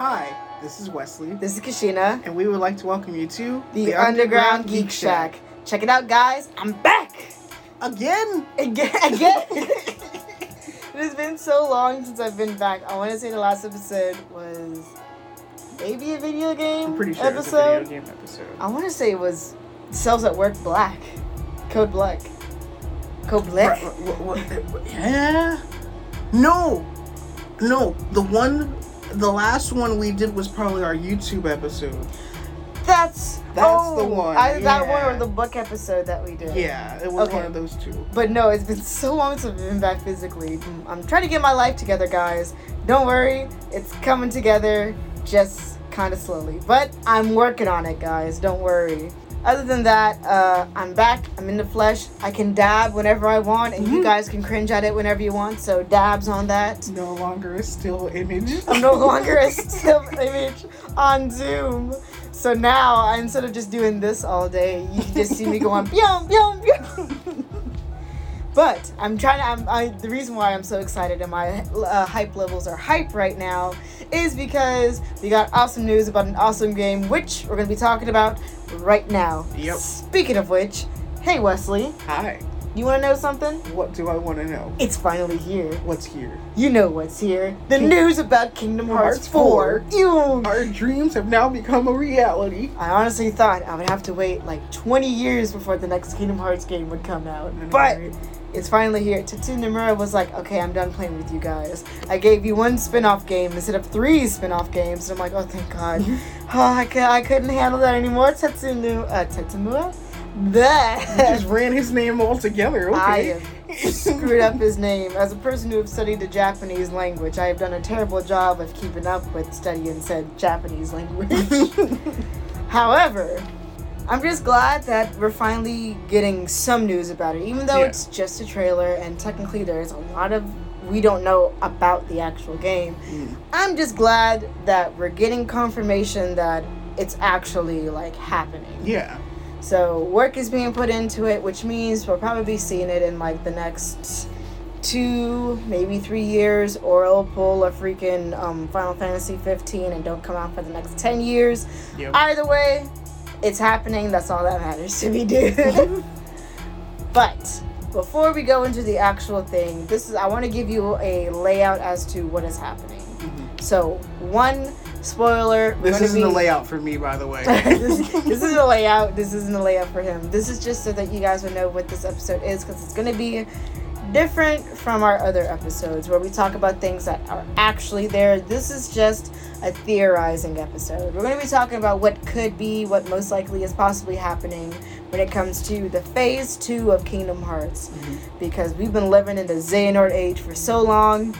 Hi, this is Wesley, This is Ka'shenia, and we would like to welcome you to the, Underground, Geek Shack. Check it out, guys. I'm back Again? again. Again. it has been so long since I've been back. I want to say the last episode was maybe a video game I'm pretty sure episode. it's a video game episode. I want to say it was Cells at Work Black, Code Black, Code Black. Yeah? No! No, the one, the last one we did was probably our YouTube episode. That's That's the oh, one. I, That one or the book episode that we did. Yeah, it was Okay. one of those two. But no, it's been so long since I've been back physically. I'm trying to get my life together, guys. Don't worry, it's coming together just kind of slowly. But I'm working on it, guys. Don't worry. Other than that, uh, I'm back. I'm in the flesh. I can dab whenever I want, and you Mhm. guys can cringe at it whenever you want. So dabs on that. No longer a still image. I'm no longer a still image on Zoom. So now, instead of just doing this all day, you can just see me going, pyong, pyong, pyong. But I'm trying to. I'm, I, the reason why I'm so excited and my uh, hype levels are hype right now is because we got awesome news about an awesome game, which we're going to be talking about right now. Yep. Speaking of which, hey Wesley, Hi, you want to know something? what do I want to know? It's finally here. What's here? You know what's here. The King- news about Kingdom Hearts, Hearts 4. 4. Ew. Our dreams have now become a reality. I honestly thought I would have to wait like 20 years before the next Kingdom Hearts game would come out. But right? It's finally here. Tetsu Nomura was like, okay, I'm done playing with you guys. I gave you one spin off game instead of three spin off games. And I'm like, oh, thank God. oh, I, cou- I couldn't handle that anymore. Tetsu uh, Tetsumura? You just ran his name all together. Okay. I screwed up his name. As a person who has studied the Japanese language, I have done a terrible job of keeping up with studying said Japanese language. However, I'm just glad that we're finally getting some news about it, even though Yeah. it's just a trailer and technically there's a lot of we don't know about the actual game. Mm. I'm just glad that we're getting confirmation that it's actually like happening. yeah. So work is being put into it, which means we'll probably be seeing it in like the next two, maybe three years, or it'll pull a freaking um, Final Fantasy 15 and don't come out for the next 10 years. Yep. Either way, it's happening. That's all that matters to me, dude. but before we go into the actual thing, this is I want to give you a layout as to what is happening. Mhm. So one spoiler. This isn't the be- layout for me, by the way. this, this isn't a layout. This isn't a layout for him. This is just so that you guys would know what this episode is because it's going to be different from our other episodes where we talk about things that are actually there. This is just a theorizing episode. We're going to be talking about what could be, what most likely is possibly happening when it comes to the phase two of Kingdom Hearts Mhm. because we've been living in the Xehanort age for so long.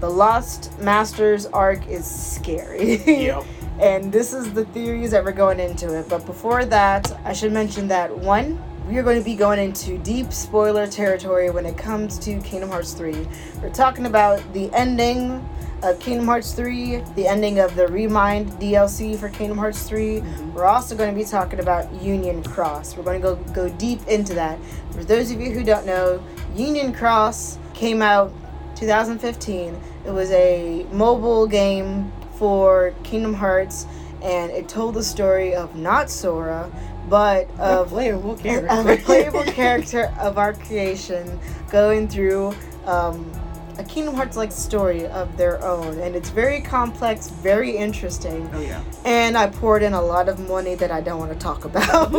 The Lost Masters arc is scary. Yep. And this is the theories that we're going into it. But before that, I should mention that one, we are going to be going into deep spoiler territory when it comes to Kingdom Hearts 3. We're talking about the ending of Kingdom Hearts 3, the ending of the Remind DLC for Kingdom Hearts 3. Mhm. We're also going to be talking about Union Cross. We're going to go go deep into that. For those of you who don't know, Union Cross came out 2015. It was a mobile game for Kingdom Hearts, and it told the story of not Sora, but A of playable character. of a playable character of our creation going through um, a Kingdom Hearts like story of their own. And it's very complex, very interesting. Oh yeah. And I poured in a lot of money that I don't want to talk about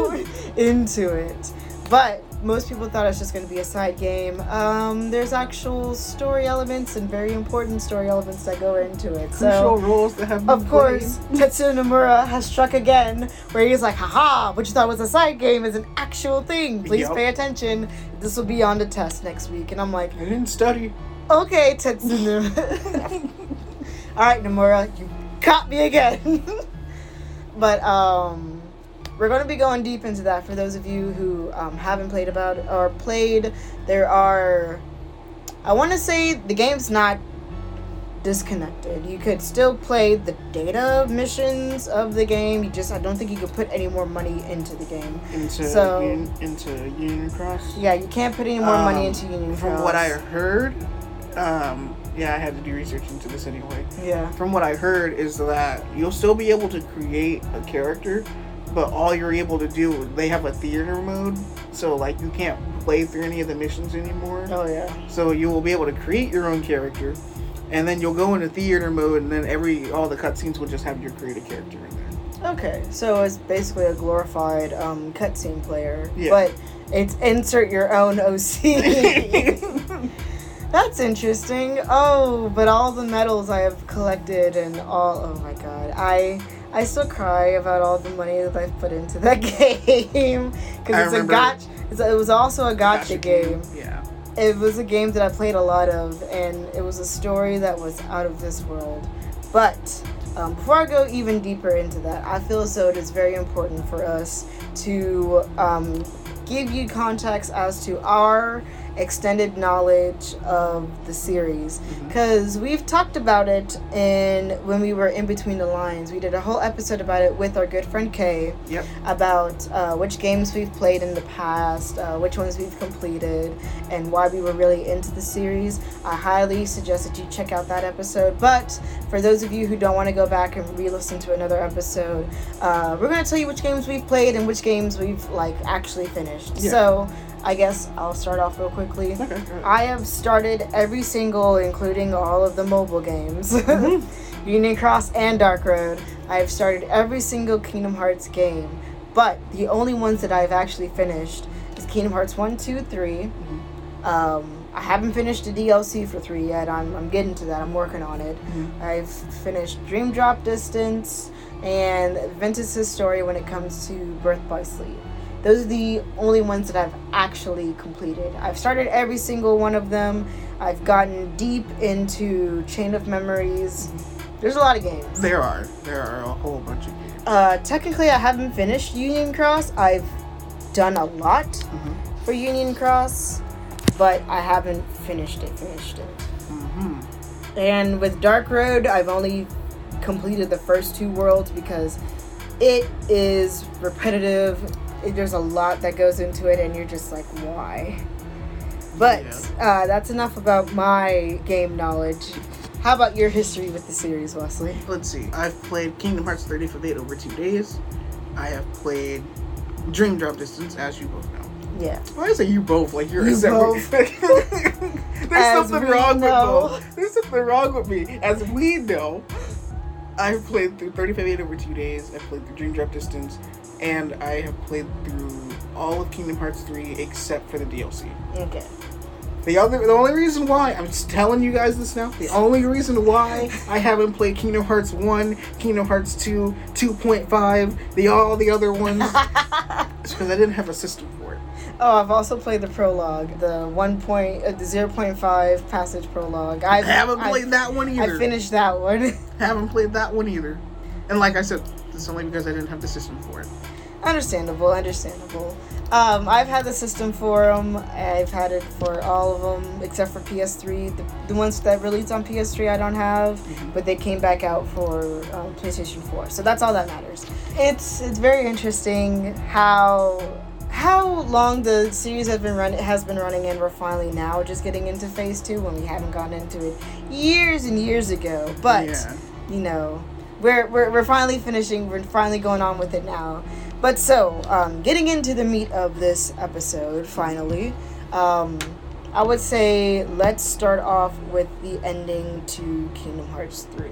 into it. But most people thought it was just going to be a side game. Um, there's actual story elements and very important story elements that go into it. Crucial So, roles that have. been of course. Tetsuya Nomura has struck again, where he's like, haha, what you thought was a side game is an actual thing. Please Yup. pay attention. This will be on the test next week. And I'm like, I didn't study. okay, Tetsuya Nomura. All right, Nomura, you caught me again. but, um, we're going to be going deep into that for those of you who um, haven't played about or played. There are, I want to say the game's not disconnected. You could still play the data missions of the game. You just, I don't think you could put any more money into the game. Into So- Un- into Union Cross. Yeah, you can't put any more money Um, into Union From Cross. what I heard, um, yeah, I had to do research into this anyway. Yeah. From what I heard is that you'll still be able to create a character, but all you're able to do, they have a theater mode, so like you can't play through any of the missions anymore. Oh yeah. So you will be able to create your own character, and then you'll go into theater mode, and then every all the cutscenes will just have your created character in there. Okay, so it's basically a glorified um, cutscene player, Yeah. but it's insert your own OC. That's interesting. Oh, but all the medals I have collected and all oh my god. I I still cry about all the money that I've put into that game because it's a gacha. It's it was also a gacha, game. Yeah. It was a game that I played a lot of, and it was a story that was out of this world. But um, before I go even deeper into that, I feel as though it is very important for us to um, give you context as to our extended knowledge of the series because we've talked about it in when we were in between the lines we did a whole episode about it with our good friend kay Yep. about uh, which games we've played in the past, uh, which ones we've completed, and why we were really into the series. I highly suggest that you check out that episode. But for those of you who don't want to go back and re-listen to another episode, uh, we're gonna tell you which games we've played and which games we've like actually finished. Yeah. So I guess I'll start off real quickly. Okay. good. I have started every single, including all of the mobile games. Union Cross and Dark Road. I've started every single Kingdom Hearts game, but the only ones that I've actually finished is Kingdom Hearts 1, 2, 3. Um, I haven't finished the DLC for 3 yet. I'm, I'm getting to that. I'm working on it. Mhm. I've finished Dream Drop Distance and Ventus's story when it comes to Birth by Sleep. Those are the only ones that I've actually completed. I've started every single one of them. I've gotten deep into Chain of Memories. There's a lot of games. There are there are a whole bunch of games. Uh, technically, I haven't finished Union Cross. I've done a lot Mhm. for Union Cross, but I haven't finished it. Finished it. Mhm. And with Dark Road, I've only completed the first two worlds because it is repetitive. There's a lot that goes into it, and you're just like, why? But uh, that's enough about my game knowledge. How about your history with the series, Wesley? Let's see. I've played Kingdom Hearts 30 for Fate over two days. I have played Dream Drop Distance, as you both know. Yeah. Why is it you both? Like you're You a separate. both. There's As something wrong know. with both. There's something wrong with me. As we know, I've played through 35 8 over two days. I've played through Dream Drop Distance, and I have played through all of Kingdom Hearts 3 except for the DLC. Okay. The other, the only reason why I'm just telling you guys this now. The only reason why I haven't played Kingdom Hearts One, Kingdom Hearts Two, Two Point Five, the all the other ones, is because I didn't have a system for it. Oh, I've also played the prologue, the one point, uh, the zero point five passage prologue. I I've, haven't I've- played that one either. I finished that one. haven't played that one either. And like I said, it's only because I didn't have the system for it. understandable, understandable. Um, I've had the system for them. I've had it for all of them except for PS3. The, the ones that released on PS3 I don't have, Mhm. but they came back out for um, PlayStation 4. So that's all that matters. It's it's very interesting how how long the series has been running has been running and we're finally now just getting into phase two when we haven't gone into it years and years ago. But yeah. you know, we're, we're, we're finally finishing, we're finally going on with it now. But so, um, getting into the meat of this episode, finally, um, I would say let's start off with the ending to Kingdom Hearts 3.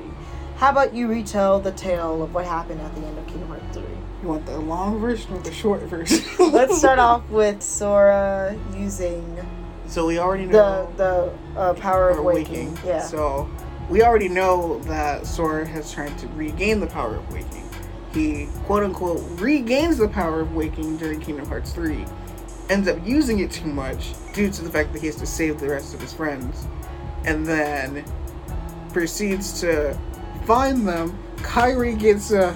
How about you retell the tale of what happened at the end of Kingdom Hearts 3? You want the long version or the short version? Let's start off with Sora using So we already know the uh, power of waking. Yeah. So we already know that Sora has tried to regain the power of waking. He quote unquote regains the power of waking during Kingdom Hearts 3. Ends up using it too much due to the fact that he has to save the rest of his friends. And then proceeds to find them. Kairi gets a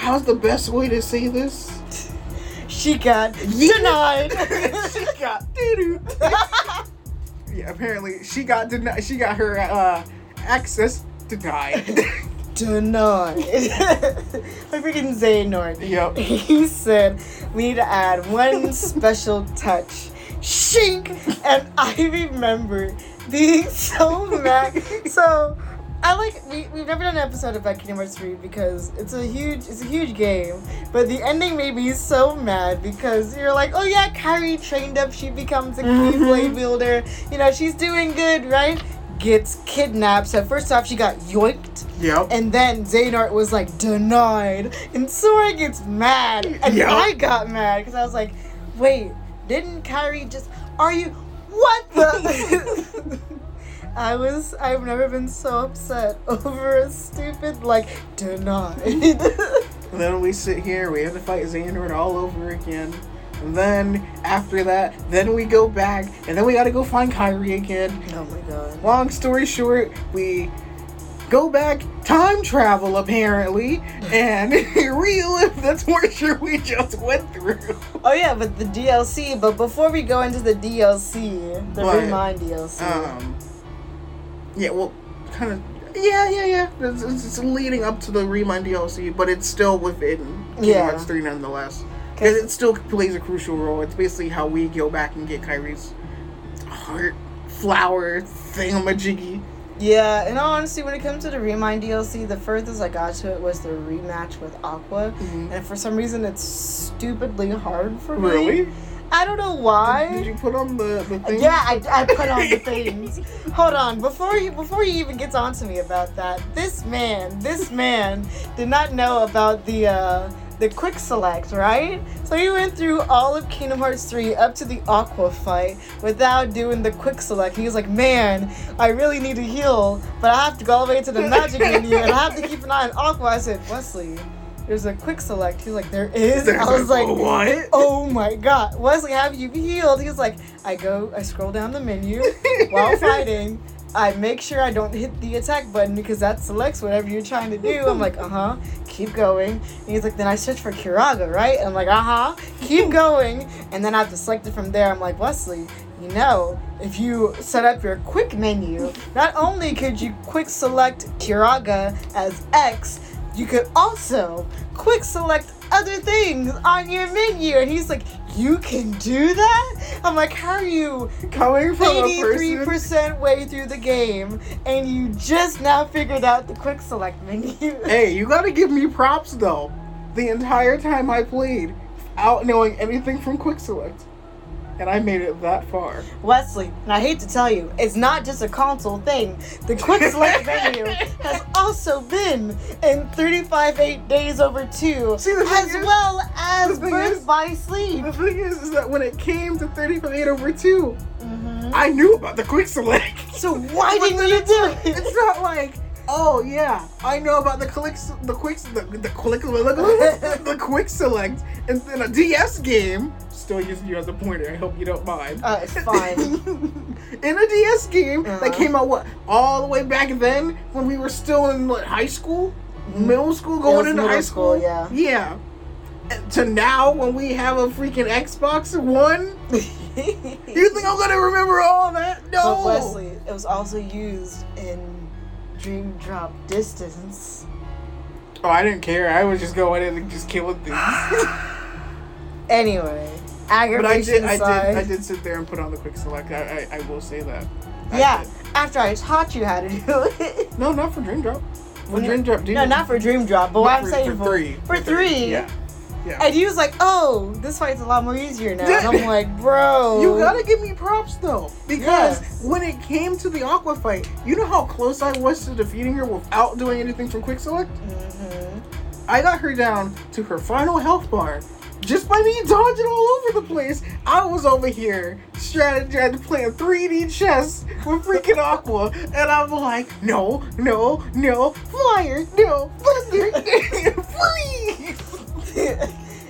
how's the best way to say this? She got denied. she got doo Yeah, apparently she got denied. She got her uh, access denied. denied. I freaking Xehanort. yep. He said we need to add one special touch. Shink! And I remember being so mad. So I like we we've never done an episode about Kingdom Hearts 3 because it's a huge it's a huge game. But the ending made me so mad because you're like, oh yeah, Kairi trained up, she becomes a. Keyblade mm-hmm. wielder. You know, she's doing good, right? Gets kidnapped. So first off she got yoinked. Yep. And then Xehanort was like denied, and Sora gets mad, and Yeah. I got mad because I was like, "Wait, didn't Kairi just? Are you? What the?" I was. I've never been so upset over a stupid like denied. And then we sit here, we have to fight Xehanort all over again. And then after that, then we go back, and then we gotta go find Kairi again. oh my god. Long story short, we go back, time travel apparently, and relive the torture we just went through. Oh yeah, but the DLC. But before we go into the DLC, the? Remind DLC. Um, yeah, well, kind of. Yeah, yeah, yeah. It's, it's, it's leading up to the Remind DLC, but it's still within Kingdom Yeah. Hearts 3 nonetheless. Because it still plays a crucial role. It's basically how we go back and get Kairi's heart flower thingamajiggy. Yeah, and honestly, when it comes to the Remind DLC, the furthest I got to it was the rematch with Aqua. Mhm. And for some reason, it's stupidly hard for me. Really? I don't know why. Did, did you put on the, the thing? yeah, I, I put on the things. Hold on, before you before you even gets on to me about that, this man, this man did not know about the uh, the quick select, right? So he went through all of Kingdom Hearts 3 up to the Aqua fight without doing the quick select. He was like, man, I really need to heal, but I have to go all the way to the magic menu and I have to keep an eye on Aqua. I said, Wesley, there's a quick select. He's like, there is. There's I was like, what? oh my god, Wesley, have you healed? He's like, I go, I scroll down the menu while fighting. I make sure I don't hit the attack button because that selects whatever you're trying to do. I'm like, uh huh, keep going. And he's like, then I search for Curaga, right? I'm like, uh huh, keep going. And then I have to select it from there. I'm like, Wesley, you know, if you set up your quick menu, not only could you quick select Curaga as X, you could also quick select other things on your menu. And he's like, you can do that? I'm like, how are you Coming from a person. 83% way through the game and you just now figured out the quick select menu? Hey, you gotta give me props though. The entire time I played, without knowing anything from Quick Select. And I made it that far. Wesley, and I hate to tell you, it's not just a console thing. The quick select menu has also been in 35 8 days over 2, See, the as is- well as the Birth by Sleep. The thing is, is that when it came to 35 8 over 2, Mhm. I knew about the Quick Select. So why didn't you do it? It's not like, oh yeah, I know about the click, the quick, the, the click, the quick select, and then a DS game. Still using you as a pointer. I hope you don't mind. Uh, it's fine. in a DS game Uh-huh. that came out what all the way back then when we were still in what, high school, middle school, going into high school, school. yeah. Yeah. To now, when we have a freaking Xbox One, you think I'm gonna remember all that? No. But Wesley, it was also used in Dream Drop Distance. Oh, I didn't care. I was just going in and just killing things. Anyway, but I did, I aside. did, I did sit there and put on the quick select. I, I, I will say that. I Yeah, did. after I taught you how to do it. No, not for Dream Drop. For No, Dream Drop, dude. No, not for Dream Drop, but what I'm for- saying for for, three. For For three. three, yeah. Yeah. And he was like, "Oh, this fight's a lot more easier now." And I'm like, "Bro, You gotta give me props though, because Yes. when it came to the Aqua fight, you know how close I was to defeating her without doing anything from Quick Select. Mhm. I got her down to her final health bar just by me dodging all over the place. I was over here strategizing, playing 3D chess with freaking Aqua, and I'm like, no, no, no, flyer, no, thunder, freeze.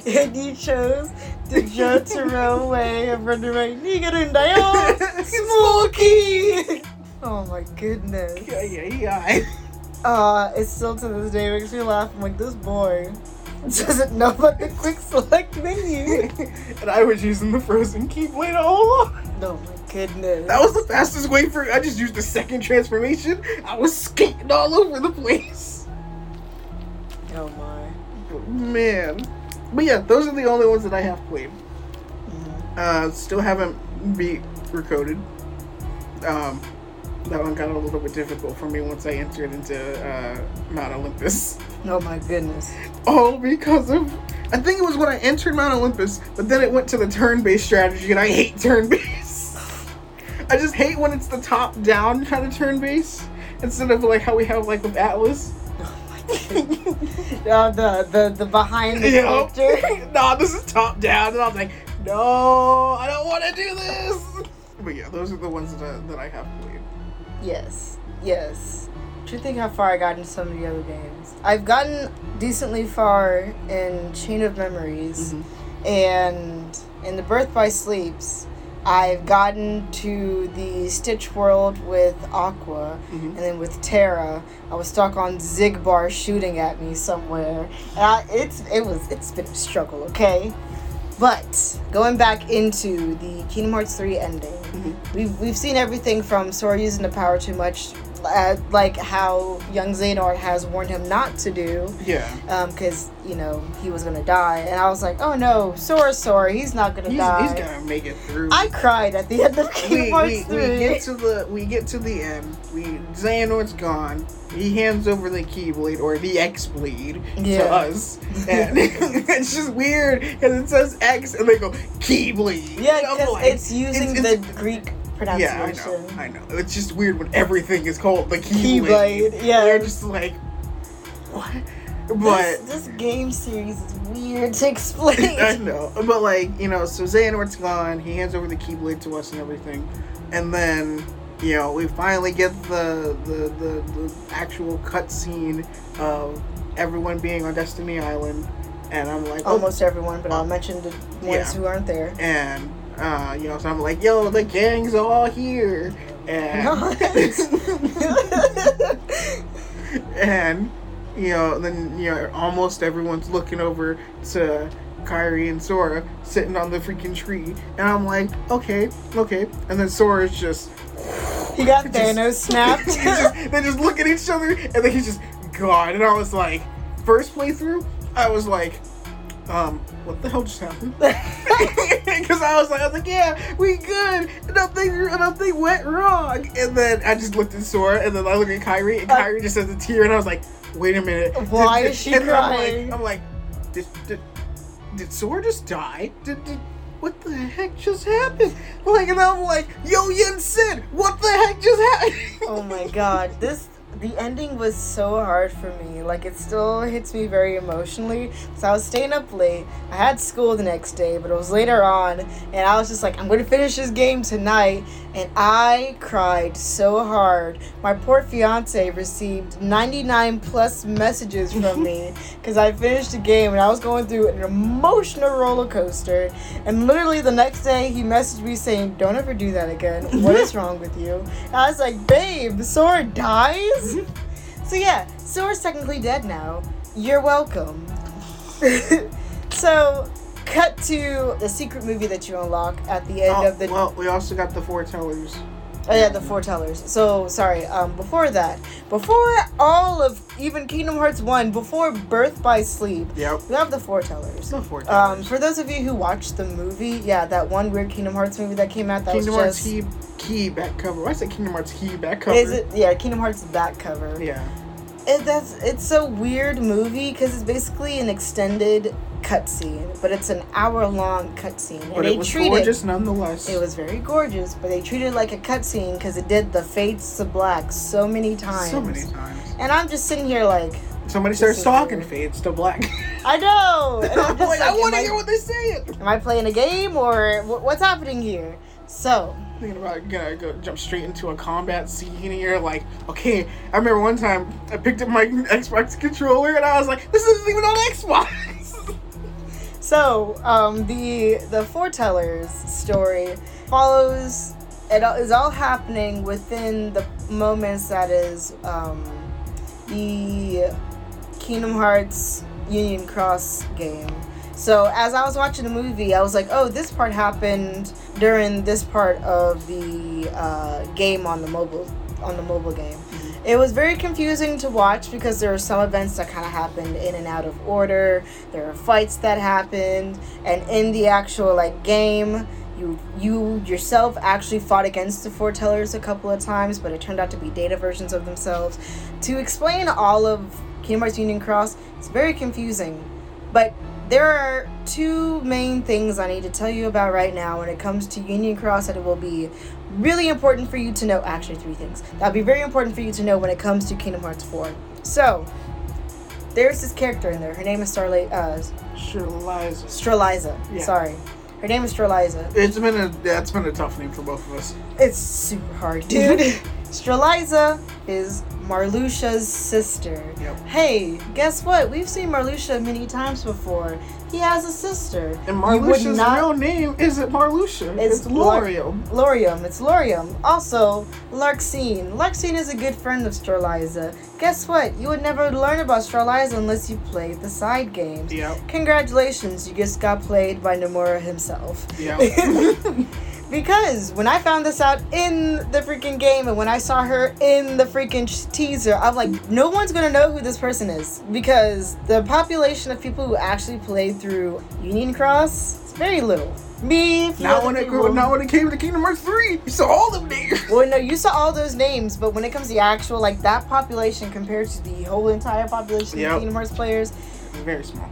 and you chose the Jotaro way of running away. Nigerundayo, Smokey. oh my goodness. Yeah, yeah, yeah. Uh, it still to this day makes me laugh. I'm like, this boy doesn't know about the quick select menu. and I was using the frozen keyblade all along. oh my goodness. That was the fastest way for. I just used the second transformation. I was skating all over the place. Oh my. Man. But yeah, those are the only ones that I have played. Mhm. Uh, still haven't beat Recoded. Um, that one got a little bit difficult for me once I entered into uh, Mount Olympus. Oh my goodness. All because of I think it was when I entered Mount Olympus, but then it went to the turn-based strategy, and I hate turn-based. I just hate when it's the top-down kind of turn-based instead of like how we have like with Atlas. Uh, the the the behind the you character. nah, this is top-down, and I was like, no, I don't want to do this. But yeah, those are the ones that I, that I have played. Yes, yes. Trying to think how far I got in some of the other games. I've gotten decently far in Chain of Memories, and in the Birth by Sleeps, I've gotten to the Stitch world with Aqua, Mhm. and then with Terra, I was stuck on Xigbar shooting at me somewhere. And I, it's it was it's been a struggle, okay. But going back into the Kingdom Hearts 3 ending, Mhm. we've, we've seen everything from Sora using the power too much, uh, like how young Xehanort has warned him not to do, Yeah. because, you know, he was gonna die. And I was like, oh no, Sora, Sora, he's not gonna die. he's gonna make it through. I cried at the end of Kingdom Hearts we, 3. we get to the we get to the end. We Xehanort's gone. He hands over the Keyblade or the X Blade Yeah. to us, and it's just weird because it says X and they go Keyblade. yeah, because like- it's using it's- the it's- Greek Yeah, I pronunciation. know, I know. It's just weird when everything is called the Keyblade. Keyblade, yeah. They're just like, what? But this, this game series is weird to explain. I know, but like you know, so Xehanort's gone. He hands over the Keyblade to us and everything, and then you know we finally get the the the, the actual cutscene of everyone being on Destiny Island, and I'm like, oh, Almost everyone, but I'll mention the ones Yeah. who aren't there. and uh, you know, so I'm like, yo, the gang's all here, and and you know, then you know, almost everyone's looking over to Kairi and Sora sitting on the freaking tree, and I'm like, okay, okay, and then Sora's just. He got just- Thanos snapped. Just- they just look at each other, and then he's just gone. And I was like, first playthrough, I was like, um, what the hell just happened? Because I was like, I was like, yeah, we good. Nothing, nothing went wrong. And then I just looked at Sora, and then I looked at Kairi, and Uh, Kairi just has a tear, and I was like, wait a minute. Why Did- is she and crying? I'm like, I'm like did, did, did Sora just die? Did, did, what the heck just happened? Like, and I'm like, Yo Yen Sid, what the heck just happened? oh my god, this the ending was so hard for me. Like it still hits me very emotionally. So I was staying up late. I had school the next day, but it was later on, and I was just like, I'm gonna finish this game tonight. And I cried so hard. My poor fiance received 99 plus messages from me because I finished the game and I was going through an emotional roller coaster. And literally the next day, he messaged me saying, "Don't ever do that again. What is wrong with you?" And I was like, "Babe, Sora dies." so yeah, Sora's technically dead now. You're welcome. so, cut to the secret movie that you unlock at the end Oh, of the. well, we also got the foretellers. Oh yeah, the foretellers. So sorry. Um, before that, before all of even Kingdom Hearts one, before Birth by Sleep, Yep. we have the foretellers. The foretellers. Um, for those of you who watched the movie, yeah, that one weird Kingdom Hearts movie that came out that Kingdom was Hearts just. key key back cover. Why I say Kingdom Hearts key back cover? Is it yeah? Kingdom Hearts back cover. Yeah. It, that's it's a weird movie because it's basically an extended cutscene, but it's an hour long cutscene, and But they it was treat gorgeous nonetheless. It was very gorgeous, but they treated it like a cutscene because it did the fades to black so many times. so many times. And I'm just sitting here like, Somebody This starts talking, weird. fades to black. I know. And I'm I'm just like, like, I want to hear what they say. am I playing a game or wh- what's happening here? So, Thinking about gonna go jump straight into a combat scene here. like, okay. I remember one time I picked up my Xbox controller and I was like, this isn't even on Xbox. so um, the the foretellers story follows. It all- is all happening within the moments that is um, the Kingdom Hearts Union Cross game. So as I was watching the movie, I was like, "Oh, this part happened during this part of the uh, game on the mobile on the mobile game." It was very confusing to watch because there were some events that kind of happened in and out of order. There were fights that happened, and in the actual like game, You you yourself actually fought against the foretellers a couple of times, but it turned out to be data versions of themselves. To explain all of Kingdom Hearts Union Cross, it's very confusing. But there are two main things I need to tell you about right now when it comes to Union Cross that it will be really important for you to know. Actually, three things. That'll be very important for you to know when it comes to Kingdom Hearts 4. So, there's this character in there. Her name is Starlight, uh, Shirliza. Streliza. Yeah. Sorry. Her name is Streliza. It's been a that's been a tough name for both of us. It's super hard, dude. Streliza is Marluxia's sister. Yep. Hey, guess what? We've seen Marluxia many times before. He has a sister. And Marluxia's not- real name isn't Marluxia. It's It's, Lauriam. Lauriam. It's Lauriam. Also, Larxene. Larxene is a good friend of Streliza. Guess what? You would never learn about Streliza unless you played the side games. Yep. Congratulations, you just got played by Nomura himself. Yep. Because when I found this out in the freaking game and when I saw her in the freaking teaser, I'm like, no one's gonna know who this person is. Because the population of people who actually played through Union Cross is very little. Me, not when it not when it came to Kingdom Hearts 3. You saw all them names. Well, no, you saw all those names, but when it comes to the actual, like, that population compared to the whole entire population Yep. of Kingdom Hearts players, Very small.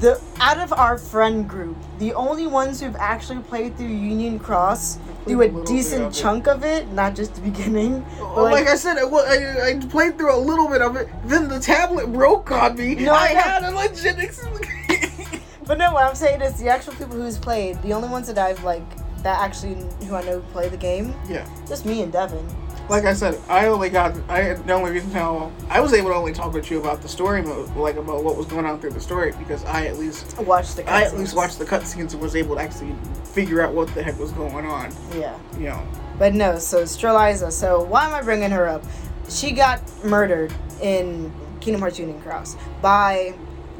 The out of our friend group, the only ones who've actually played through Union Cross do a a decent of chunk of it, not just the beginning. Oh, but, Well, like, I said, I, I, I played through a little bit of it. Then the tablet broke on me. No, I I had a legit. Ex- but no, what I'm saying is the actual people who's played, the only ones that I've like that actually who I know play the game, yeah. just me and Devin. Like I said, I only got. I the only reason how I was able to only talk with you about the story mode, like about what was going on through the story, because I at least watched the I at least watched the cutscenes and was able to actually figure out what the heck was going on. Yeah. You know. But no, so Streliza. So why am I bringing her up? She got murdered in Kingdom Hearts Union Cross by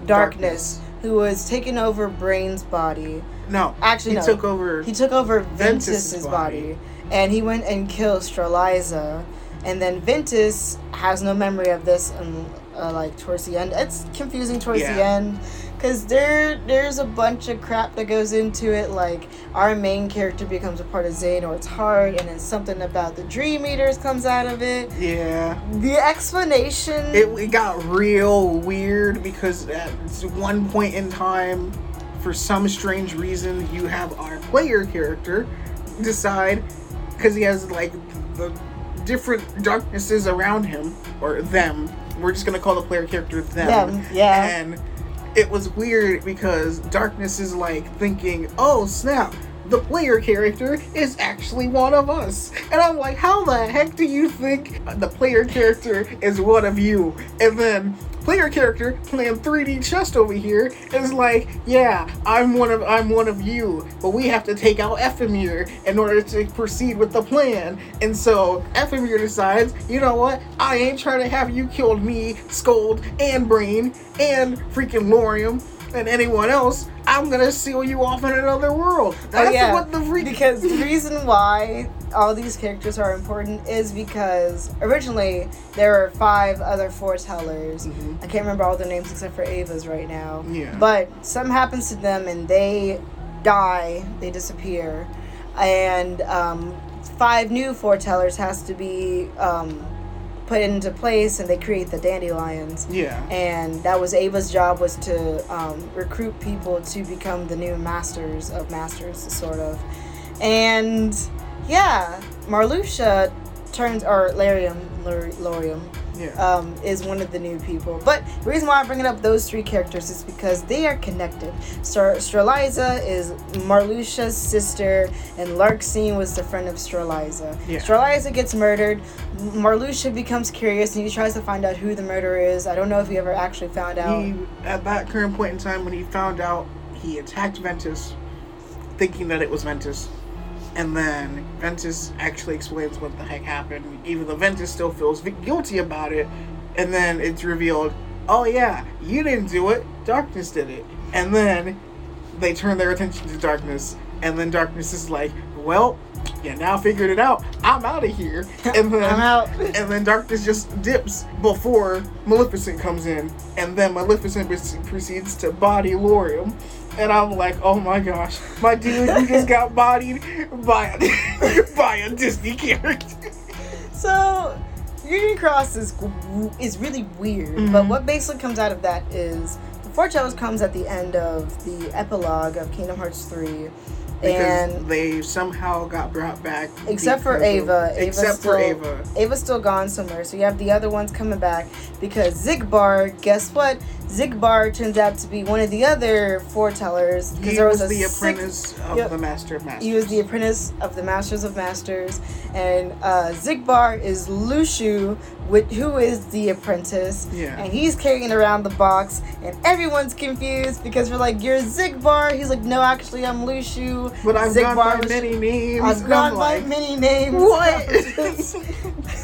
Darkness, Darkness. Who was taking over Brain's body. No. Actually, he no. took over. He took over Ventus's Ventus's body. body. and he went and killed Streliza. And then Ventus has no memory of this, and uh, like towards the end, it's confusing towards the end, because there there's a bunch of crap that goes into it. Like our main character becomes a part of Xehanort's heart, and then something about the Dream Eaters comes out of it. yeah. The explanation. It, it got real weird because at one point in time, for some strange reason, you have our player character decide because he has like the different darknesses around him or them. We're just gonna call the player character them. Them, yeah. And it was weird because darkness is like thinking, "Oh snap." The player character is actually one of us. And I'm like, how the heck do you think the player character is one of you? And then player character playing 3D chess over here is like, yeah, I'm one of I'm one of you, but we have to take out Ephemer in order to proceed with the plan. And so Ephemer decides, you know what? I ain't trying to have you killed me, Skuld, and Brain, and freaking Lauriam, and anyone else. I'm gonna seal you off in another world. Oh, That's oh, yeah. what the freak because the reason why all these characters are important is because originally there were five other foretellers. Mhm. I can't remember all their names except for Ava's right now. Yeah. But something happens to them and they die, they disappear, and um, five new foretellers has to be um, put into place, and they create the dandelions Yeah. and that was Ava's job was to um, recruit people to become the new masters of masters, sort of. And yeah, Marluxia turns or Lauriam, Lor- Lauriam Yeah. um, is one of the new people. But the reason why I'm bringing up those three characters is because they are connected. Star- Streliza is Marluxia's sister, and Larxene was the friend of Streliza. Yeah. Streliza gets murdered. Marluxia becomes curious and he tries to find out who the murderer is. I don't know if he ever actually found out. he at that current point in time when he found out he attacked Ventus, thinking that it was Ventus, and then Ventus actually explains what the heck happened. Even though Ventus still feels guilty about it, and then it's revealed, oh yeah, you didn't do it, Darkness did it, and then they turn their attention to Darkness, and then Darkness is like, well. You now figured it out. I'm out of here. And then I'm out. and then darkness just dips before Maleficent comes in, and then Maleficent proceeds to body Lauriam, And I'm like, oh my gosh, my dude, you just got bodied by a, by a Disney character. So, Union Cross is is really weird, but Mhm. what basically comes out of that is the foretellers comes at the end of the epilogue of Kingdom Hearts 3. Because and they somehow got brought back. except for because of- Ava, except still, for Ava. Ava's still gone somewhere. So you have the other ones coming back because Xigbar, guess what? Xigbar turns out to be one of the other foretellers. because He there was, a the sixth- apprentice of Yep. the Master of Masters. He was the apprentice of the Masters of Masters, and uh, Xigbar is Luxu, with, who is the apprentice. Yeah. And he's carrying around the box, and everyone's confused because we're like, "You're Xigbar." He's like, "No, actually, I'm Luxu." But I've Xigbar gone by was- many names. I've gone by like, many names. What?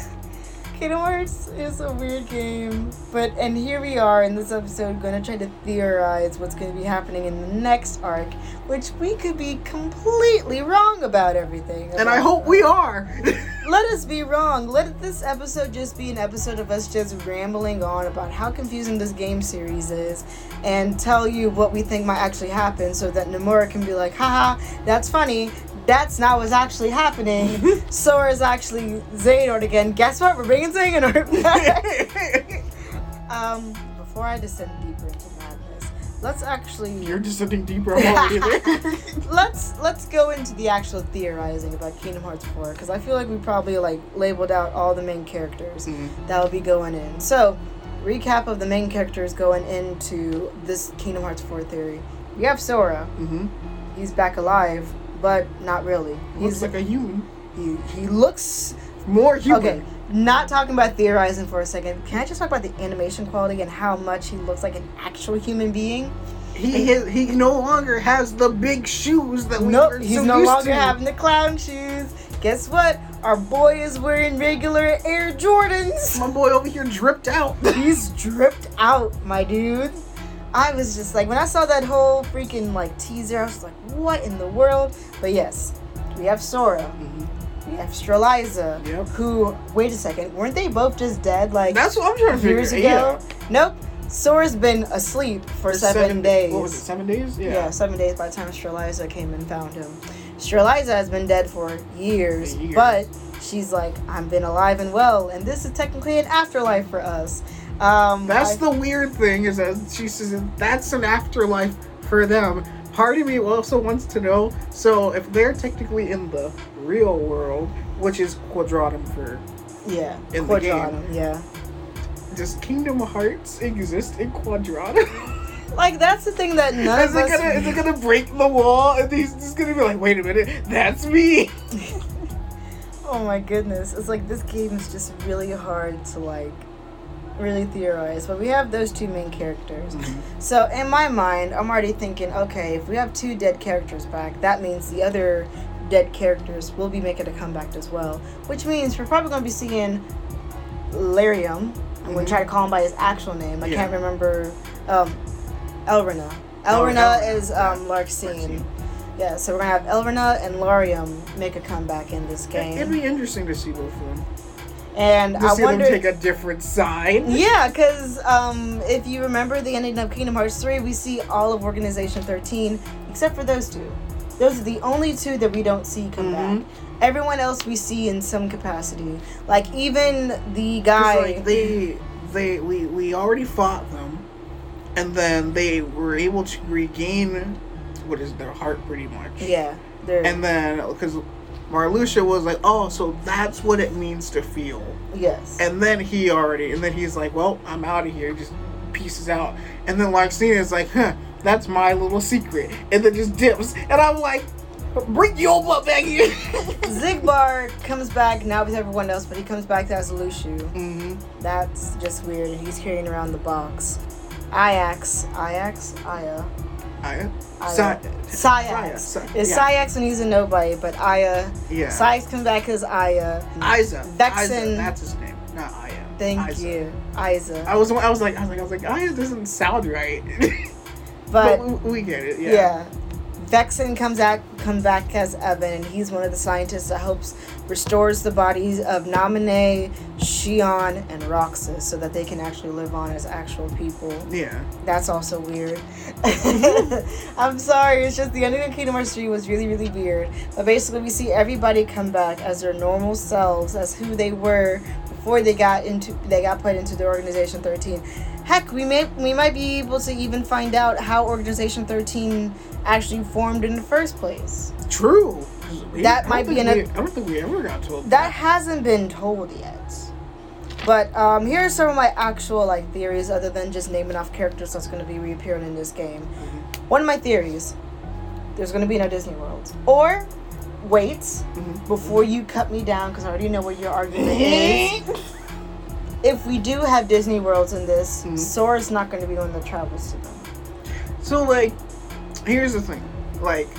Kingdom Hearts is a weird game, but and here we are in this episode going to try to theorize what's going to be happening in the next arc, which we could be completely wrong about everything. and I hope we are. Let us be wrong. Let this episode just be an episode of us just rambling on about how confusing this game series is and tell you what we think might actually happen so that Nomura can be like, haha, that's funny. That's not what's actually happening. Sora is actually Xehanort again. Guess what? We're bringing Xehanort back. um, before I descend deeper into madness, let's actually You're descending deeper already there. let's let's go into the actual theorizing about Kingdom Hearts 4 because I feel like we probably like labeled out all the main characters Mhm. that will be going in. So, recap of the main characters going into this Kingdom Hearts 4 theory. We have Sora. Mhm. He's back alive, but not really. He looks like a human. he, he looks More human. okay. Not talking about theorizing for a second. Can I just talk about the animation quality and how much he looks like an actual human being? He he no longer has the big shoes that we Nope, were he's so no used longer to. having the clown shoes. Guess what? Our boy is wearing regular Air Jordans. My boy over here dripped out. He's dripped out, my dude. I was just like, when I saw that whole freaking like teaser, I was like, what in the world? But yes, we have Sora, Mhm. we have Streliza, Yep. who, wait a second, weren't they both just dead like That's what I'm trying to figure. years ago? Yeah. Nope. Sora's been asleep for For seven, da- days. What was it? Seven days? Yeah. Yeah. seven days by the time Streliza came and found him. Streliza has been dead for years, Years. but she's like, I've been alive and well, and this is technically an afterlife for us. Um, That's I- the weird thing is that she says that's an afterlife for them. Part of me also wants to know. So if they're technically in the real world, which is Quadratum for, yeah, in the game. Quadratum, yeah. does Kingdom Hearts exist in Quadratum? Like that's the thing that none is of it us. gonna is it gonna break the wall and he's just gonna be like, wait a minute, that's me. oh my goodness, it's like this game is just really hard to like really theorize. But we have those two main characters. So in my mind, I'm already thinking, okay, if we have two dead characters back, that means the other dead characters will be making a comeback as well. Which means we're probably going to be seeing Lauriam. I'm going to try to call him by his actual name. I Yeah. can't remember. Um, Elrena. Oh, Elrena Elrena, is um. Larxene. Yeah, so we're gonna have Elrena and Larium make a comeback in this game, It'd be interesting to see both of them. And To I see wonder. them take a different side. Yeah, because um, if you remember the ending of Kingdom Hearts 3, we see all of Organization 13 except for those two. Those are the only two that we don't see come Mhm. back. Everyone else we see in some capacity. Like even the guy. like they they we we already fought them and then they were able to regain what is their heart pretty much yeah, they're and then because marluxia was like oh so that's what it means to feel yes. and then he already and then he's like well i'm out of here just pieces out and then Larxene is like huh that's my little secret and then just dips and i'm like bring your butt back here Xigbar comes back now with everyone else, but he comes back as Luxu. hmm That's just weird. and He's carrying around the box. Iax, Iax, Aya. Aya. Saïx. Saya, It's yeah. Saïx when he's a nobody, but Aya. yeah Sayax comes back as Aya. Isa. Vexen. That's his name, not Aya. Thank Isa. you, Isa. I was, I was like, I was like, I was like, Aya doesn't sound right, But we, we get it. yeah. Yeah. Vexen comes out comes back as Evan, and he's one of the scientists that helps restores the bodies of Naminé, Xion, and Roxas so that they can actually live on as actual people. Yeah. That's also weird. I'm sorry, it's just the ending of Kingdom Hearts 3 was really, really weird. But basically, we see everybody come back as their normal selves, as who they were before they got into they got put into the Organization 13. Heck, we may we might be able to even find out how Organization 13 actually formed in the first place. True. That might be another. an- I don't think we ever got told That hasn't been told yet. But um, here are some of my actual like theories, other than just naming off characters that's going to be reappearing in this game. One of my theories: there's going to be no Disney World, or wait Mhm. before you cut me down because I already know what your argument is. If we do have Disney Worlds in this, Mhm. Sora's not going to be one that travels to them. So like, here's the thing. Like,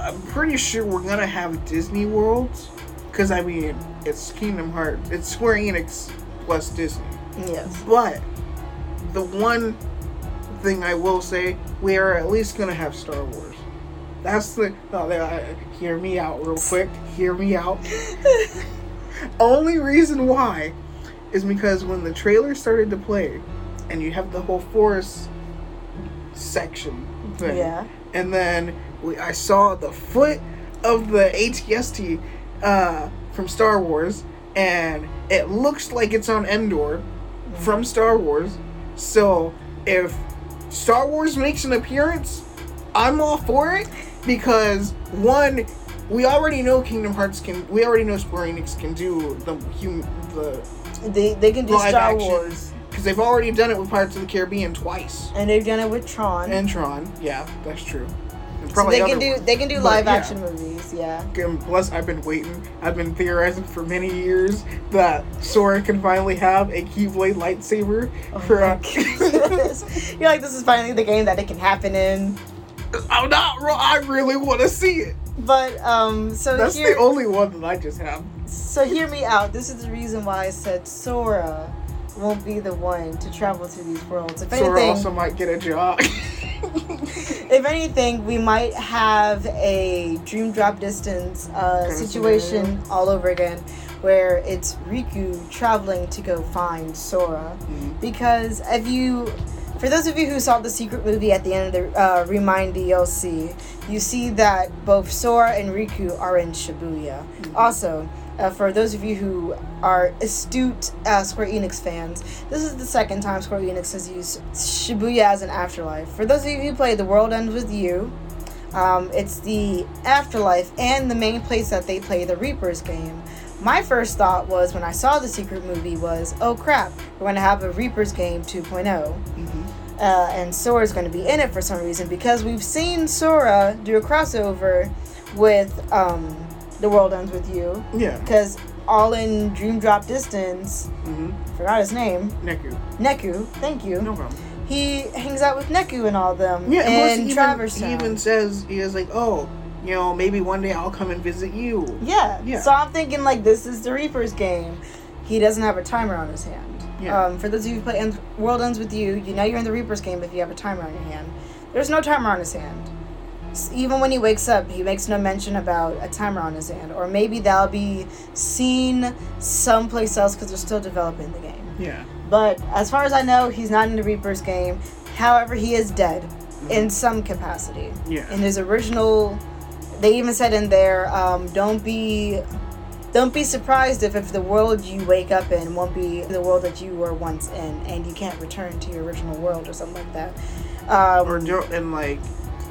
I'm pretty sure we're gonna have Disney worlds, because I mean, it's Kingdom Hearts, it's Square Enix plus Disney. Yes. But the one thing I will say, we are at least gonna have Star Wars. That's the. No, they- I- hear me out real quick. Hear me out. Only reason why is because when the trailer started to play, and you have the whole forest section thing, Yeah. and then we, I saw the foot of the ATST uh, from Star Wars, and it looks like it's on Endor from Star Wars. So if Star Wars makes an appearance, I'm all for it because one, we already know Kingdom Hearts can. We already know Square Enix can do the hum, the They, they can do live Star action Wars. because they've already done it with Pirates of the Caribbean twice And they've done it with Tron. and Tron. Yeah, that's true. And so probably they can other do ones. they can do But, live yeah. action movies, yeah. And plus, I've been waiting. I've been theorizing for many years that Sora can finally have a Keyblade lightsaber for. Oh my Uh. You're like, this is finally the game that it can happen in. I'm not wrong. I really want to see it. But um, so That's here, the only one that I just have. So hear me out. This is the reason why I said Sora won't be the one to travel through these worlds. If Sora anything, also might get a job. if anything, we might have a dream drop distance uh, situation all over again, where it's Riku traveling to go find Sora. Mhm. Because if you, for those of you who saw the secret movie at the end of the uh, Remind DLC, you see that both Sora and Riku are in Shibuya. Also, uh, for those of you who are astute uh, Square Enix fans, this is the second time Square Enix has used Shibuya as an afterlife. For those of you who played The World Ends With You, um, it's the afterlife and the main place that they play the Reapers game. My first thought was when I saw the secret movie was, oh crap, we're going to have a Reapers game 2.0. Mhm. Uh, and Sora's going to be in it for some reason because we've seen Sora do a crossover with um, The World Ends With You. Yeah. Because all in Dream Drop Distance, mm-hmm. forgot his name, Neku. Neku, thank you. No problem. He hangs out with Neku and all them Yeah, and plus in he Traverse even, he even says he is like, oh, you know, maybe one day I'll come and visit you. Yeah. Yeah. So I'm thinking like this is the Reaper's game. He doesn't have a timer on his hand. Yeah. Um, for those of you who play End- World Ends with You, you know you're in the Reaper's game if you have a timer on your hand. There's no timer on his hand. Even when he wakes up, he makes no mention about a timer on his hand. Or maybe that'll be seen someplace else because they're still developing the game. Yeah. But as far as I know, he's not in the Reaper's game. However, he is dead in some capacity. Yeah. In his original, they even said in there, um, don't be, don't be surprised if if the world you wake up in won't be the world that you were once in, and you can't return to your original world or something like that. Um, or and like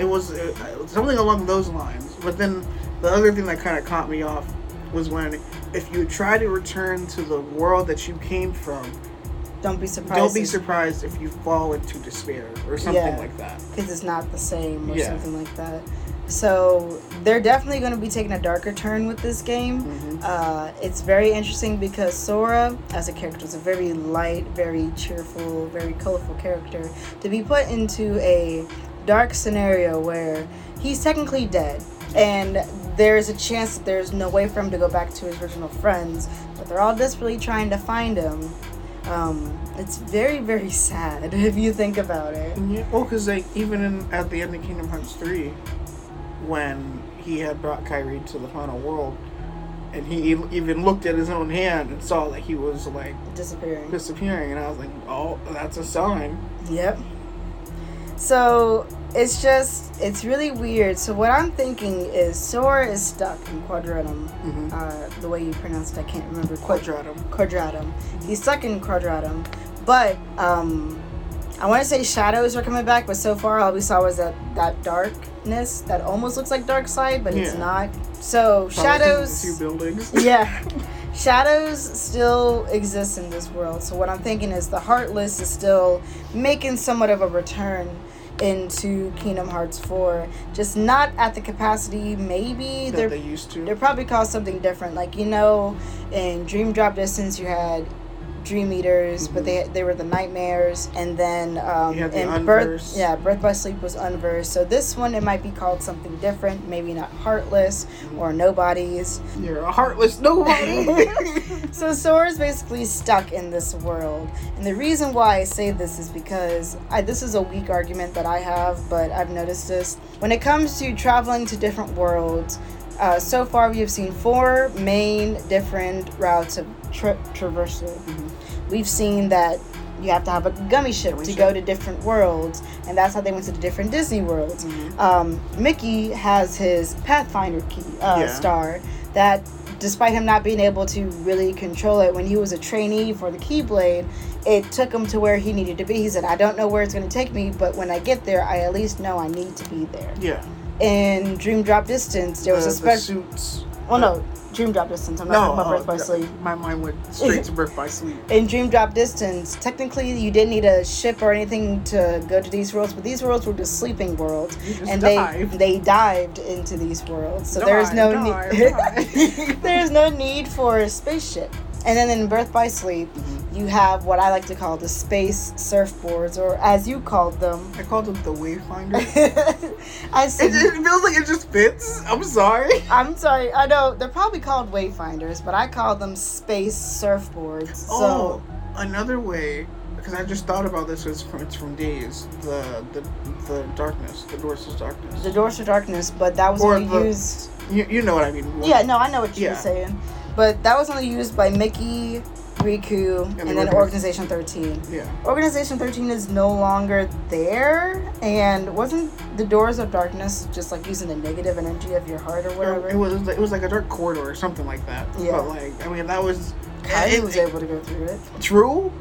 it was uh, something along those lines. But then the other thing that kind of caught me off was when if you try to return to the world that you came from, don't be surprised. don't be surprised if you fall into despair or something Yeah. like that. because it's not the same or Yeah. something like that. So they're definitely going to be taking a darker turn with this game. Mhm. Uh, it's very interesting because Sora, as a character, is a very light, very cheerful, very colorful character. To be put into a dark scenario where he's technically dead, and there's a chance that there's no way for him to go back to his original friends, but they're all desperately trying to find him. Um, it's very, very sad if you think about it. Yeah, well, because like even in at the end of Kingdom Hearts three, when he had brought Kairi to the final world, and he even looked at his own hand and saw that he was like Disappearing. disappearing, and I was like, oh, that's a sign. Yep. So it's just it's really weird. So what I'm thinking is Sora is stuck in Quadratum. Mm-hmm. Uh, the way you pronounced, it, I can't remember. Quadratum. Quadratum. He's stuck in Quadratum, but um, I want to say shadows are coming back, but so far all we saw was that that darkness that almost looks like dark side, but it's not. So shadows. Two buildings. yeah. Shadows still exist in this world. So what I'm thinking is the Heartless is still making somewhat of a return into Kingdom Hearts 4. Just not at the capacity maybe that they're they used to. they're probably called something different. Like you know, in Dream Drop Distance you had Dream Eaters, but they they were the nightmares, and then um, You had the in Birth, yeah, Birth by Sleep was Unversed. So this one it might be called something different, maybe not Heartless or Nobodies. You're a heartless nobody. So Sora's basically stuck in this world, and the reason why I say this is because I, this is a weak argument that I have, but I've noticed this when it comes to traveling to different worlds. Uh, so far, we have seen four main different routes of tra- traversal. We've seen that you have to have a gummy ship Gummy to ship. go to different worlds, and that's how they went to the different Disney worlds. Mhm. Um, Mickey has his Pathfinder key uh, Yeah. star that, despite him not being able to really control it when he was a trainee for the Keyblade, it took him to where he needed to be. He said, "I don't know where it's going to take me, but when I get there, I at least know I need to be there." yeah. In Dream Drop Distance, there was a special. Well, no, Dream Drop Distance. I'm not No, talking about Birth by yeah, Sleep. My mind went straight to birth by sleep. in Dream Drop Distance, technically you didn't need a ship or anything to go to these worlds, but these worlds were just sleeping worlds, and dive. they they dived into these worlds. So there is no Dive, need. dive. there is no need for a spaceship. And then in Birth by Sleep, you have what I like to call the space surfboards, or as you called them. I called them the Wayfinder. I It, it feels like it just fits. I'm sorry. I'm sorry. I know they're probably called wayfinders, but I call them space surfboards. So Oh, another way, because I just thought about this. Is from it's from Days. The the the darkness, the doors to darkness. the doors to darkness, but that was Or only the- used. you, you know what I mean? Yeah, no, I know what you Yeah. were saying, but that was only used by Mickey, Riku, and, the then Organization 13. Yeah. Organization 13 is no longer there, and wasn't the Doors of Darkness just like using the negative energy of your heart or whatever? It was it was like a dark corridor or something like that. Yeah. But like I mean that was Kairi it- was able to go through it. true.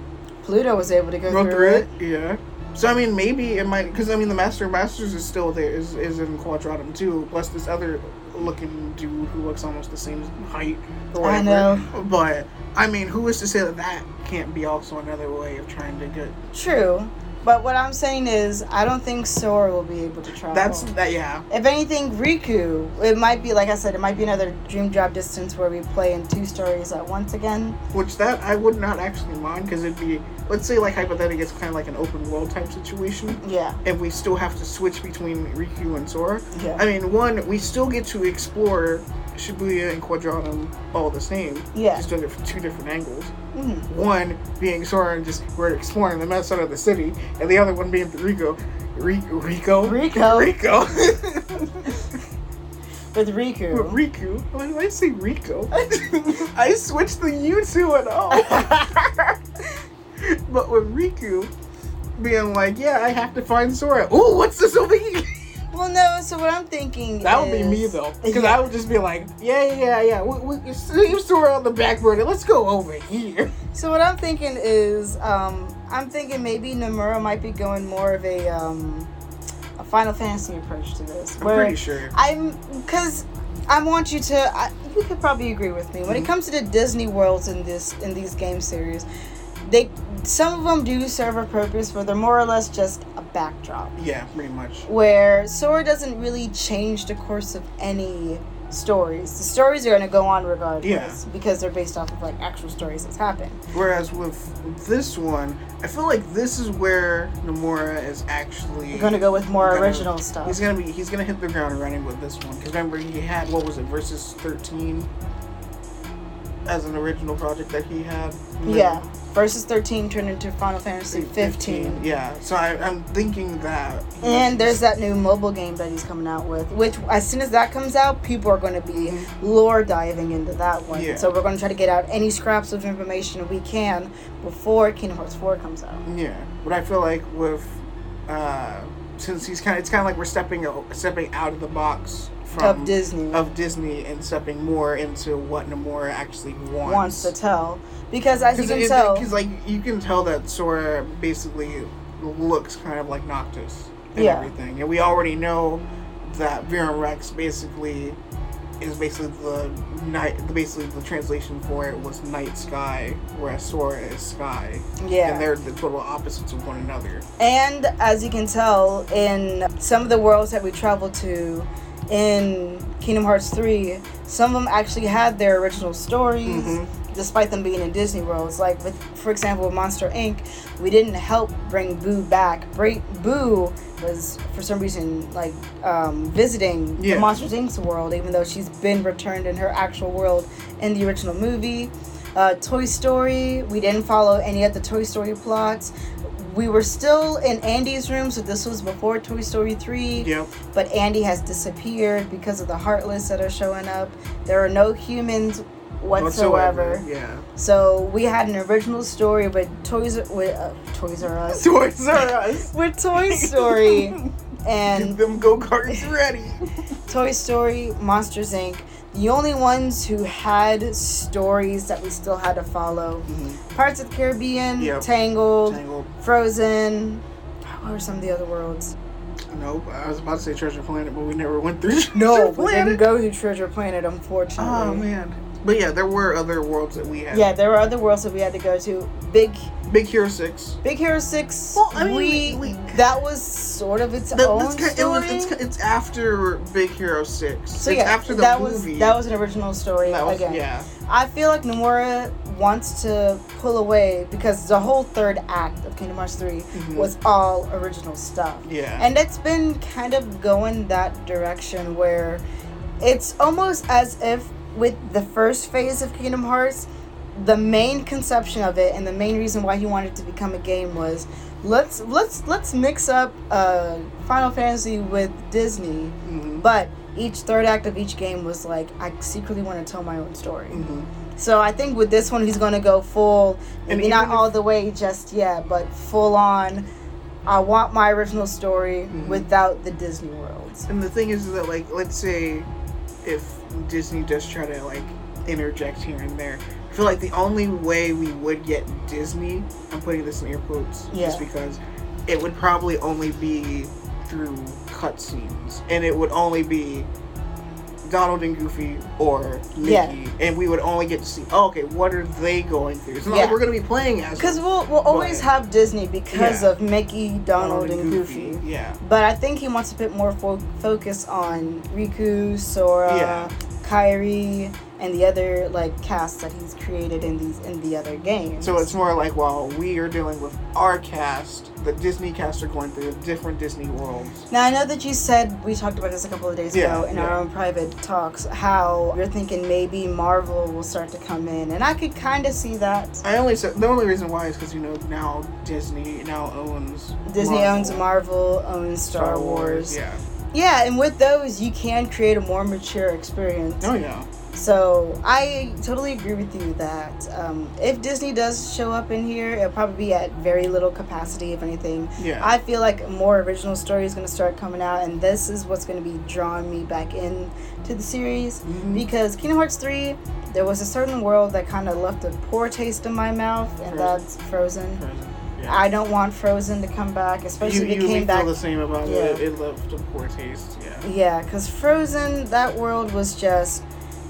Pluto was able to go, Go through, it. it. Yeah. So I mean maybe it might because I mean the Master of Masters is still there is is in Quadratum too. Plus this other looking dude who looks almost the same height or I know. But I mean who is to say that that can't be also another way of trying to get True, but what I'm saying is, I don't think Sora will be able to travel. that's that yeah If anything, Riku, it might be like I said, it might be another Dream Drop Distance where we play in two stories at once again. Which that I would not actually mind because it'd be let's say like hypothetically it's kind of like an open world type situation, Yeah, and we still have to switch between Riku and Sora. yeah, I mean, one we still get to explore Shibuya and Quadratum all the same, yeah. just doing it from two different angles. Mhm. One being Sora and just we're exploring the outside of the city, and the other one being Rico. Rico, Rico, Rico. Rico, With Riku. With Riku. Why did I say Rico? I switched the U to an O. But with Riku being like, yeah, I have to find Sora. Ooh, what's this over here? Well, no. So what I'm thinking That would be me though, because Yeah. I would just be like, yeah, yeah, yeah, yeah. We, we leave Sora on the back burner. Let's go over here. So what I'm thinking is, um, I'm thinking maybe Nomura might be going more of a um, a Final Fantasy approach to this. I'm pretty sure. I'm because I want you to. I, you could probably agree with me when it Mhm. comes to the Disney worlds in this in these game series. They some of them do serve a purpose, but they're more or less just a backdrop. Yeah, pretty much. Where Sora doesn't really change the course of any stories. The stories are going to go on regardless Yeah. because they're based off of like actual stories that's happened. Whereas with this one, I feel like this is where Nomura is actually going to go with more gonna- original stuff. He's gonna be he's gonna hit the ground running with this one because remember he had what was it versus thirteen. As an original project that he had. Then Yeah. Versus 13 turned into Final Fantasy 15. Yeah. So I, I'm thinking that. And there's that new mobile game that he's coming out with, which as soon as that comes out, people are going to be lore diving into that one. Yeah. So we're going to try to get out any scraps of information we can before Kingdom Hearts 4 comes out. Yeah, but I feel like with uh, since he's kind of it's kind of like we're stepping stepping out of the box from of Disney of Disney and stepping more into what Nomura actually wants. wants to tell. Because as you can tell, because like you can tell that Sora basically looks kind of like Noctis and Yeah. everything, and we already know that Verum Rex basically is basically the night, basically the translation for it was night sky, whereas Sora is sky, yeah. and they're the total opposites of one another. And as you can tell, in some of the worlds that we traveled to in Kingdom Hearts 3, some of them actually had their original stories, Mhm. despite them being in Disney worlds. Like, with, for example, with Monster Inc., we didn't help bring Boo back. Bra- Boo was, for some reason, like, um, visiting Yeah. the Monsters Inc.'s world, even though she's been returned in her actual world in the original movie. Uh, Toy Story, we didn't follow any of the Toy Story plots. We were still in Andy's room, so this was before Toy Story 3. Yep. But Andy has disappeared because of the Heartless that are showing up. There are no humans whatsoever. Yeah. So we had an original story with Toys with uh, Toys R Us Toys R Us. with Toy Story Get and them go karts ready. Toy Story, Monsters Inc. The only ones who had stories that we still had to follow: mm-hmm. Pirates of the Caribbean, Yep. Tangled, Tangled. Frozen. What were some of the other worlds? Nope. I was about to say Treasure Planet, but we never went through No, Treasure we didn't go to Treasure Planet, unfortunately. Oh man. But yeah, there were other worlds that we had. Yeah, there were other worlds that we had to go to. Big Big Hero Six. Big Hero Six. Well, I mean, we, we- that was sort of its That- own that's kind- it was, it's, it's after Big Hero Six. so it's yeah, after the that movie. was that was an original story That was- again. yeah. I feel like Nomura wants to pull away because the whole third act of Kingdom Hearts 3 Mhm. was all original stuff. Yeah. And it's been kind of going that direction where it's almost as if with the first phase of Kingdom Hearts, the main conception of it and the main reason why he wanted to become a game was let's let's let's mix up uh, Final Fantasy with Disney, Mhm. but each third act of each game was like I secretly want to tell my own story. Mhm. So I think with this one he's going to go full, maybe not if- all the way just yet, but full on. I want my original story Mhm. without the Disney worlds. And the thing is that like let's say if Disney does try to like interject here and there, I feel like the only way we would get Disney, I'm putting this in air quotes, Yeah. just because it would probably only be through cutscenes, and it would only be Donald and Goofy or Mickey, Yeah. and we would only get to see, oh, okay, what are they going through? It's not Yeah. like we're gonna be playing as Because we'll, we'll always But- have Disney because Yeah. of Mickey, Donald, and Goofy. Yeah. But I think he wants to put more fo- focus on Riku, Sora, Yeah. Kairi, and the other like casts that he's created in these in the other games. So it's more like while we are dealing with our cast, the Disney cast are going through different Disney worlds. Now I know that you said we talked about this a couple of days Yeah, ago in our own private talks how you're thinking maybe Marvel will start to come in, and I could kind of see that. I only said the only reason why is because you know now Disney now owns Disney Marvel, owns Marvel, owns Star, Wars. Yeah. Yeah, and with those, you can create a more mature experience. Oh yeah. So I totally agree with you that um, if Disney does show up in here, it'll probably be at very little capacity, if anything. Yeah. I feel like more original story is going to start coming out, and this is what's going to be drawing me back in to the series. Mhm. Because Kingdom Hearts 3, there was a certain world that kind of left a poor taste in my mouth, and Frozen. that's Frozen. Frozen, yeah. I don't want Frozen to come back, especially you, if it you came back feel the same about Yeah. it. It left a poor taste. Yeah. Yeah, because Frozen, that world was just.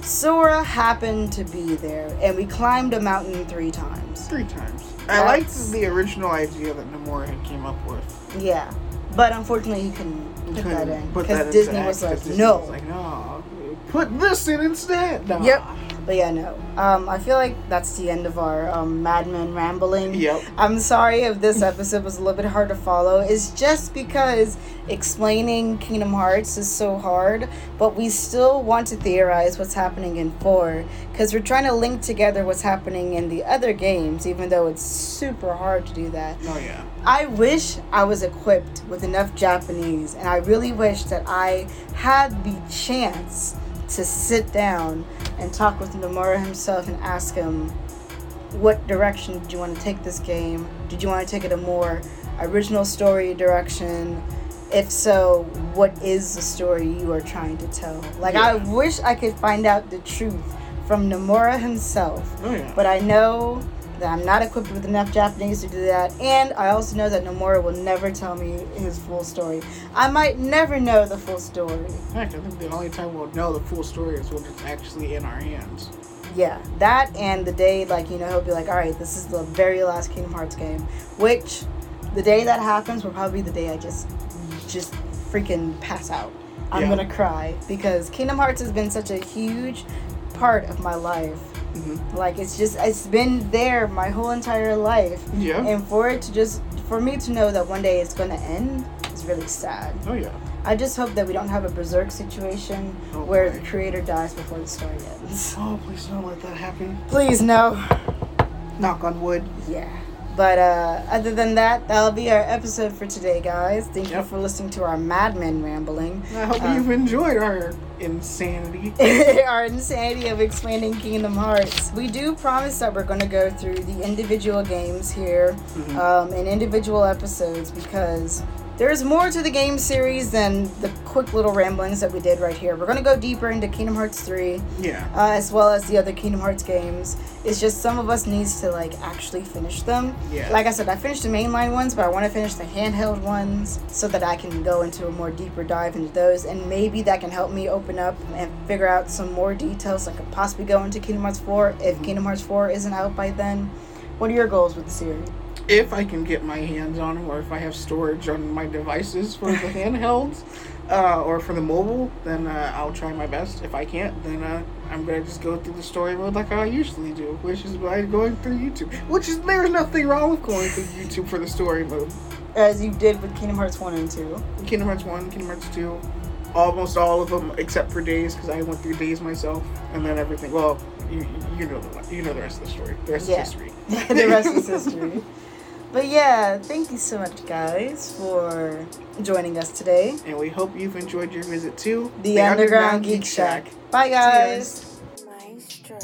Sora happened to be there, and we climbed a mountain three times. Three times. I liked the original idea that Nomura had came up with. Yeah, but unfortunately, he couldn't put couldn't that in because Disney was like, 'cause Disney no. was like, no, put this in instead. Nah. Yep. But yeah, no. Um, I feel like that's the end of our um, Madman rambling. Yep. I'm sorry if this episode was a little bit hard to follow. It's just because explaining Kingdom Hearts is so hard, but we still want to theorize what's happening in 4 because we're trying to link together what's happening in the other games, even though it's super hard to do that. Oh yeah. I wish I was equipped with enough Japanese, and I really wish that I had the chance to sit down and talk with Nomura himself and ask him, what direction did you want to take this game? Did you want to take it a more original story direction? If so, what is the story you are trying to tell? Like, I wish I could find out the truth from Nomura himself. Oh yeah. But I know I'm not equipped with enough Japanese to do that, and I also know that Nomura will never tell me his full story. I might never know the full story. Heck, I think the only time we'll know the full story is when it's actually in our hands. Yeah, that and the day, like, you know, he'll be like, all right, this is the very last Kingdom Hearts game, which the day that happens will probably be the day I just, just freaking pass out. I'm Yeah. gonna cry because Kingdom Hearts has been such a huge part of my life. Mm-hmm. Like, it's just, it's been there my whole entire life. Yeah. and for it to just for me to know that one day it's to end is really sad oh yeah. i just hope that we don't have a berserk situation Oh, where boy. the creator dies before the story ends Oh, please don't let that happen. please no Knock on wood. yeah but uh, other than that that'll be our episode for today guys thank you for listening to our madmen rambling I hope Uh, you've enjoyed our insanity. our insanity of explaining Kingdom Hearts. We do promise that we're going to go through the individual games here Mhm. um, in individual episodes because there's more to the game series than the quick little ramblings that we did right here. We're going to go deeper into Kingdom Hearts 3 Yeah. uh, as well as the other Kingdom Hearts games. It's just some of us needs to like actually finish them. Yeah. Like I said, I finished the mainline ones, but I want to finish the handheld ones so that I can go into a more deeper dive into those, and maybe that can help me open up and figure out some more details. I could possibly go into Kingdom Hearts 4 if Kingdom Hearts 4 isn't out by then. What are your goals with the series? If I can get my hands on them, or if I have storage on my devices for the handhelds, uh, or for the mobile, then uh, I'll try my best. If I can't, then uh, I'm gonna just go through the story mode like I usually do, which is by going through YouTube. Which is there's nothing wrong with going through YouTube for the story mode. As you did with Kingdom Hearts 1 and 2. Kingdom Hearts one, Kingdom Hearts two, almost all of them except for Days because I went through Days myself, and then everything. Well, you you know the you know the rest of the story. The rest Yeah. is history. the rest is history. But yeah, thank you so much, guys, for joining us today. And we hope you've enjoyed your visit to The, Underground, Geek Shack. Bye, guys. Maestro.